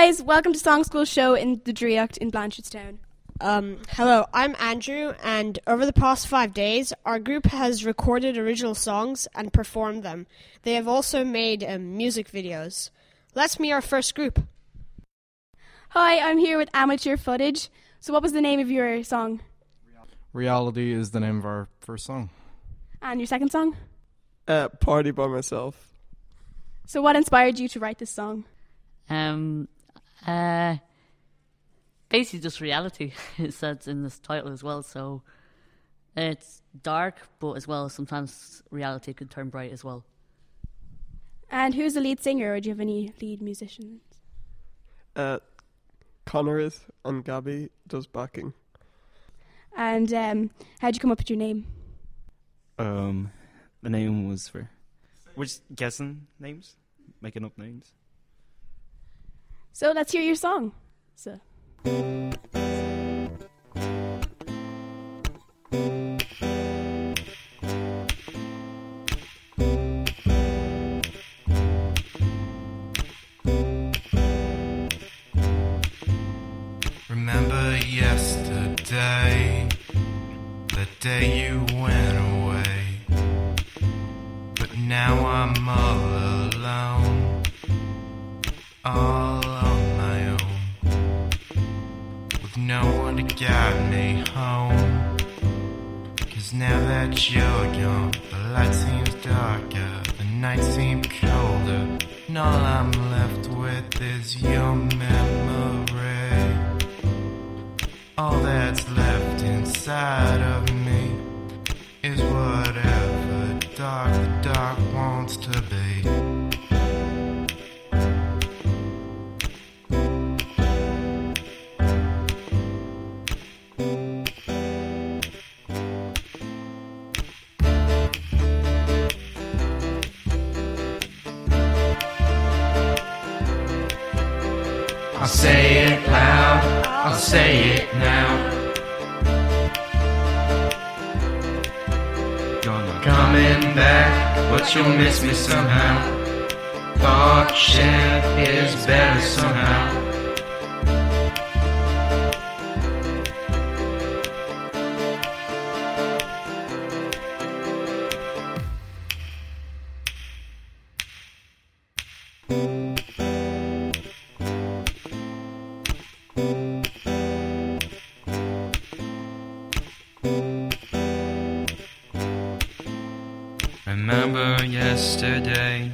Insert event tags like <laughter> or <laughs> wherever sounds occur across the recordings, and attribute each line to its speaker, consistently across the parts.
Speaker 1: guys, welcome to Song School Show in the Draíocht in Blanchardstown.
Speaker 2: Um, hello, I'm Andrew, and over the past five days, our group has recorded original songs and performed them. They have also made um, music videos. Let's meet our first group.
Speaker 1: Hi, I'm here with amateur footage. So, what was the name of your song
Speaker 3: Reality is the name of our first song.
Speaker 1: and your second song?
Speaker 4: Uh, party by myself.
Speaker 1: So, what inspired you to write this song?
Speaker 5: Um, uh, basically just reality. <laughs> it says in this title as well. So it's dark, but as well sometimes reality could turn bright as well.
Speaker 1: And who's the lead singer, or do you have any lead musicians?
Speaker 4: Uh, Connor is and Gabby does backing.
Speaker 1: And um, how'd you come up with your name?
Speaker 6: Um, the name was for. We're just guessing names, making up names.
Speaker 1: So, let's hear your song. So.
Speaker 7: Guide me home. Cause now that you're gone, the light seems darker, the night seems colder. And all I'm left with is your memory. All that's left inside of me is whatever dark the dark wants to be. I'll say it loud, I'll say it now. Coming back, but you'll miss me somehow. Thought shit is better somehow. Remember yesterday,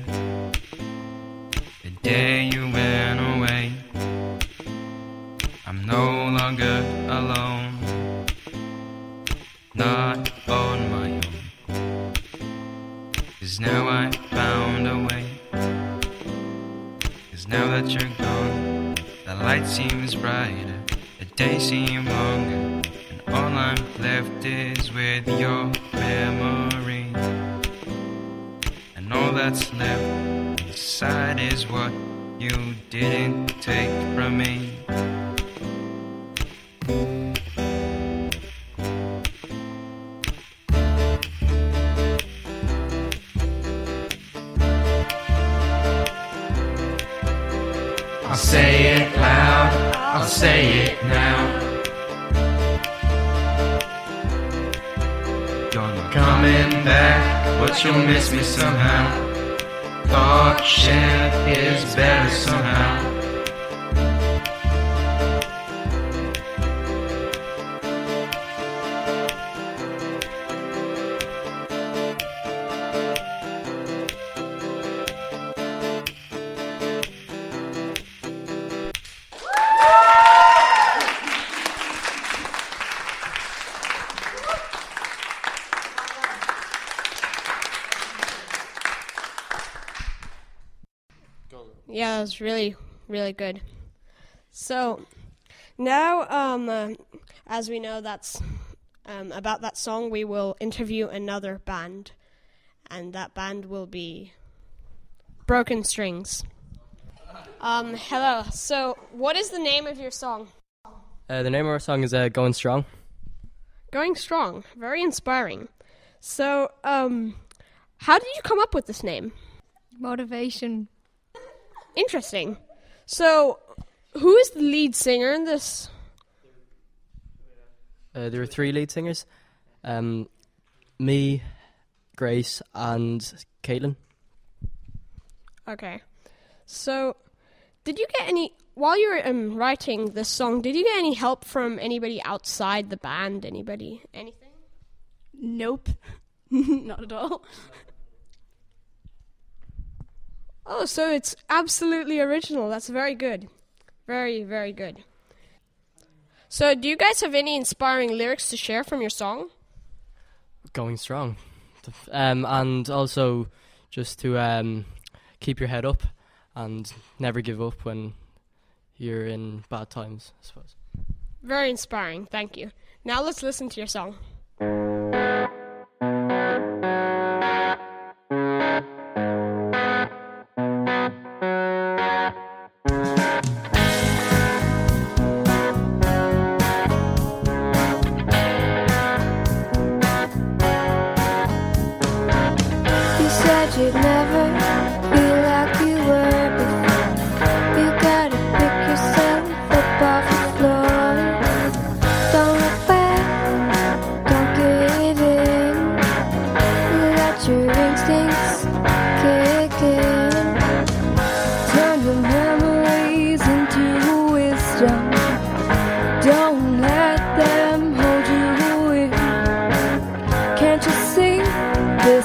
Speaker 7: that's left inside is what you didn't take from me. I'll say it loud, I'll say it now. Don't be coming back, but you'll miss me somehow.
Speaker 2: Was really, really good. So, now, um, uh, as we know, that's um, about that song, we will interview another band, and that band will be Broken Strings. Um, hello. So, what is the name of your song?
Speaker 8: Uh, the name of our song is uh, Going Strong.
Speaker 2: Going Strong. Very inspiring. So, um, how did you come up with this name?
Speaker 9: Motivation.
Speaker 2: Interesting. So,
Speaker 5: who is the lead singer in this?
Speaker 8: Uh, there were three lead singers um, me, Grace, and Caitlin.
Speaker 5: Okay. So, did you get any while you were um, writing this song? Did you get any help from anybody outside the band? Anybody? Anything?
Speaker 10: Nope. <laughs> Not at all.
Speaker 5: Oh, so it's absolutely original. That's very good. Very, very good. So, do you guys have any inspiring lyrics to share from your song?
Speaker 8: Going strong. Um, and also just to um, keep your head up and never give up when you're in bad times, I suppose.
Speaker 5: Very inspiring. Thank you. Now let's listen to your song.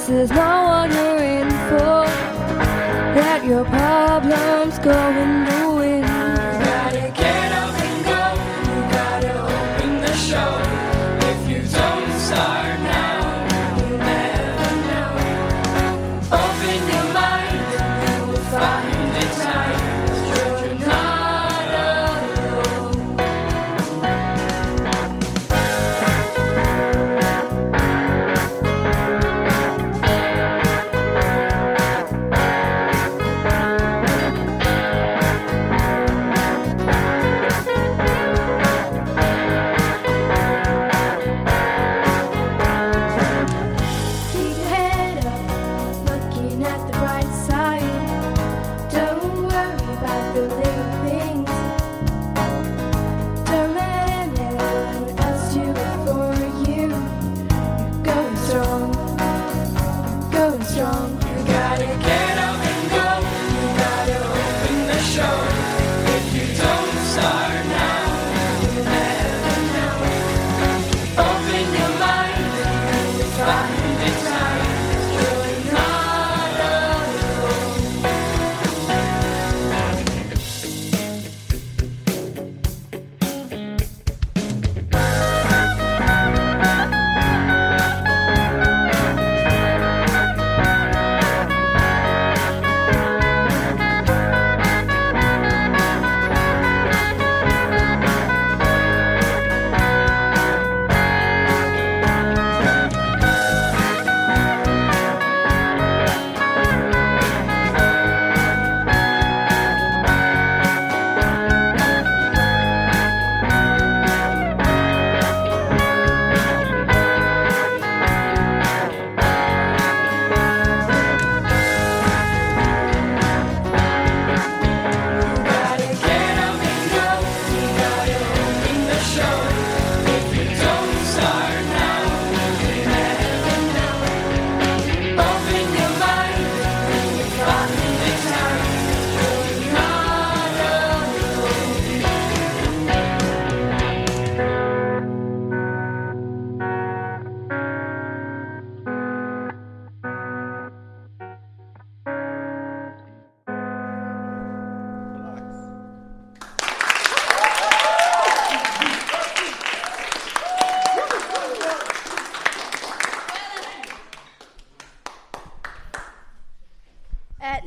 Speaker 11: This is not what you're in for? That your problems go in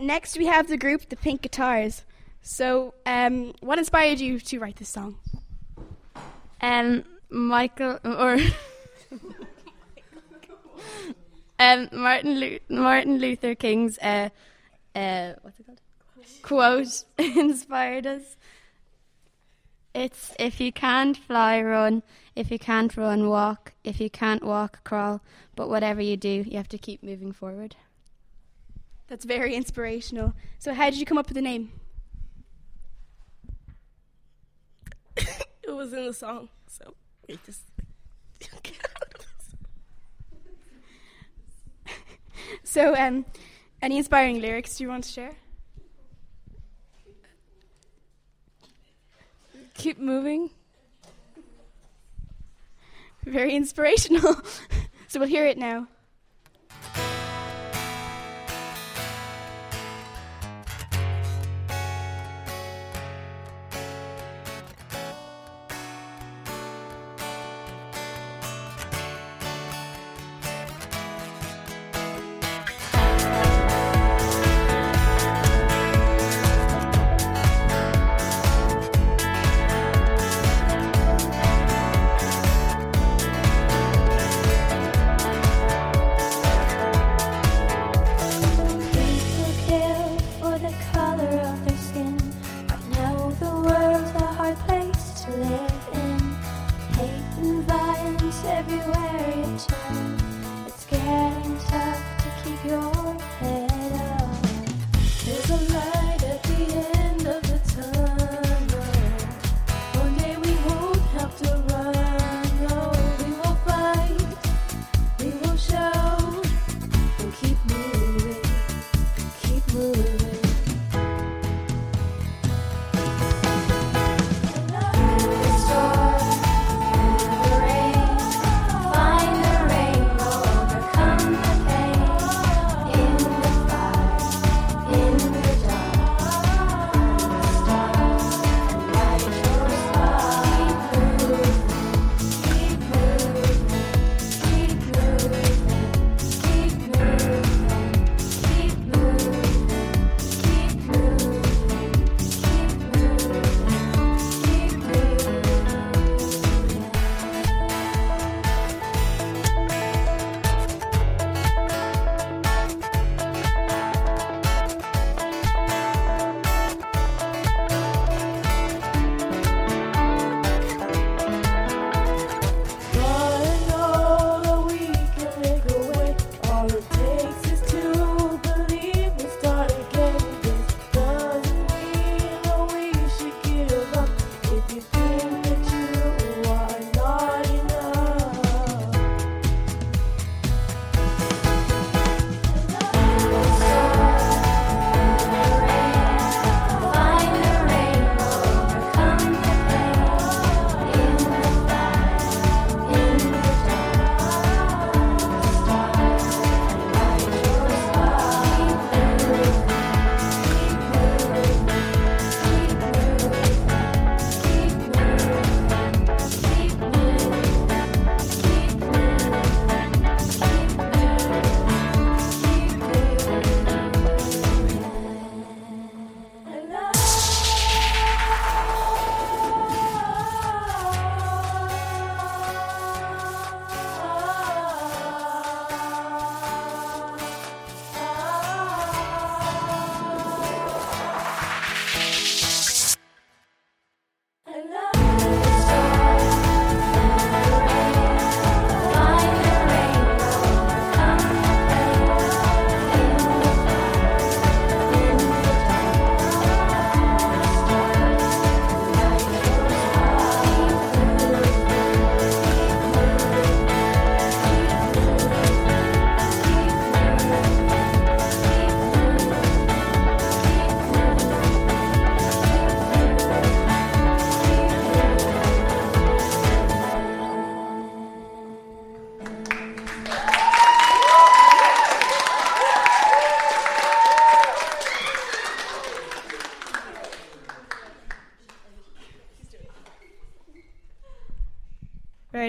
Speaker 10: next, we have the group The Pink Guitars. So, um, what inspired you to write this song?
Speaker 12: Um, Michael or <laughs> um, Martin Lu- Martin Luther King's uh, uh, what's it called? Quote <laughs> inspired us. It's if you can't fly, run. If you can't run, walk. If you can't walk, crawl. But whatever you do, you have to keep moving forward.
Speaker 10: That's very inspirational. So, how did you come up with the name? <coughs>
Speaker 13: it was in the song, so just. <laughs>
Speaker 1: so, um, any inspiring lyrics you want to share?
Speaker 12: Keep moving.
Speaker 1: Very inspirational. <laughs> so we'll hear it now.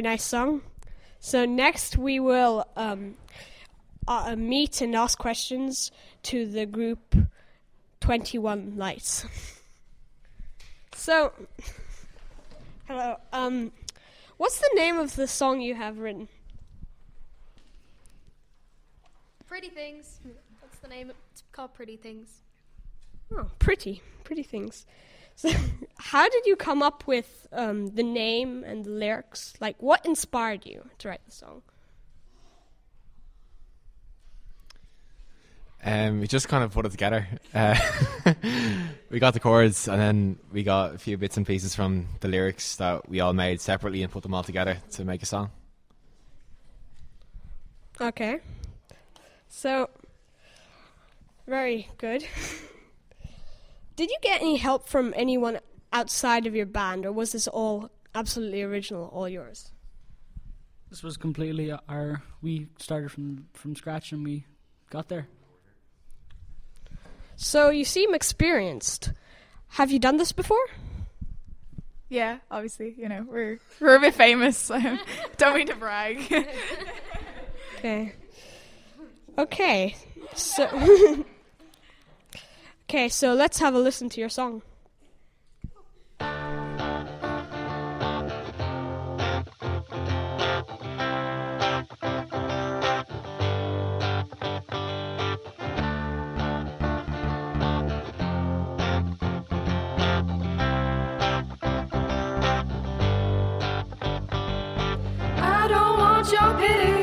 Speaker 2: nice song. So next we will um, uh, uh, meet and ask questions to the group 21 Lights. so, hello. Um, what's the name of the song you have written?
Speaker 14: Pretty Things. That's the name. It's called Pretty Things.
Speaker 2: Oh, pretty. Pretty Things. So <laughs> how did you come up with um, the name and the lyrics? Like, what inspired you to write the song?
Speaker 15: Um, we just kind of put it together. Uh, <laughs> we got the chords, and then we got a few bits and pieces from the lyrics that we all made separately and put them all together to make a song.
Speaker 2: Okay. So, very good. <laughs> Did you get any help from anyone outside of your band, or was this all absolutely original, all yours?
Speaker 16: This was completely our. We started from from scratch, and we got there.
Speaker 2: So you seem experienced. Have you done this before?
Speaker 10: Yeah, obviously, you know we're we're a bit famous. So <laughs> don't mean to brag. <laughs>
Speaker 2: okay. Okay. So. <laughs> Okay, so let's have a listen to your song.
Speaker 11: your pity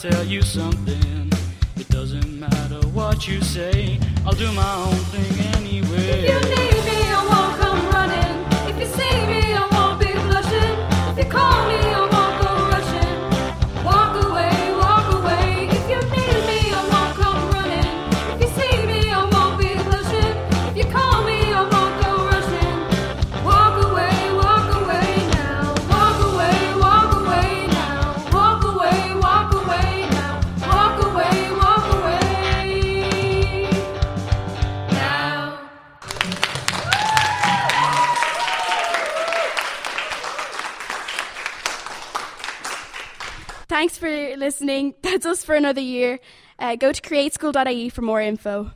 Speaker 16: tell you something. It doesn't matter what you say, I'll do my own
Speaker 1: listening. That's us for another year. Uh, go to createschool.ie for more info.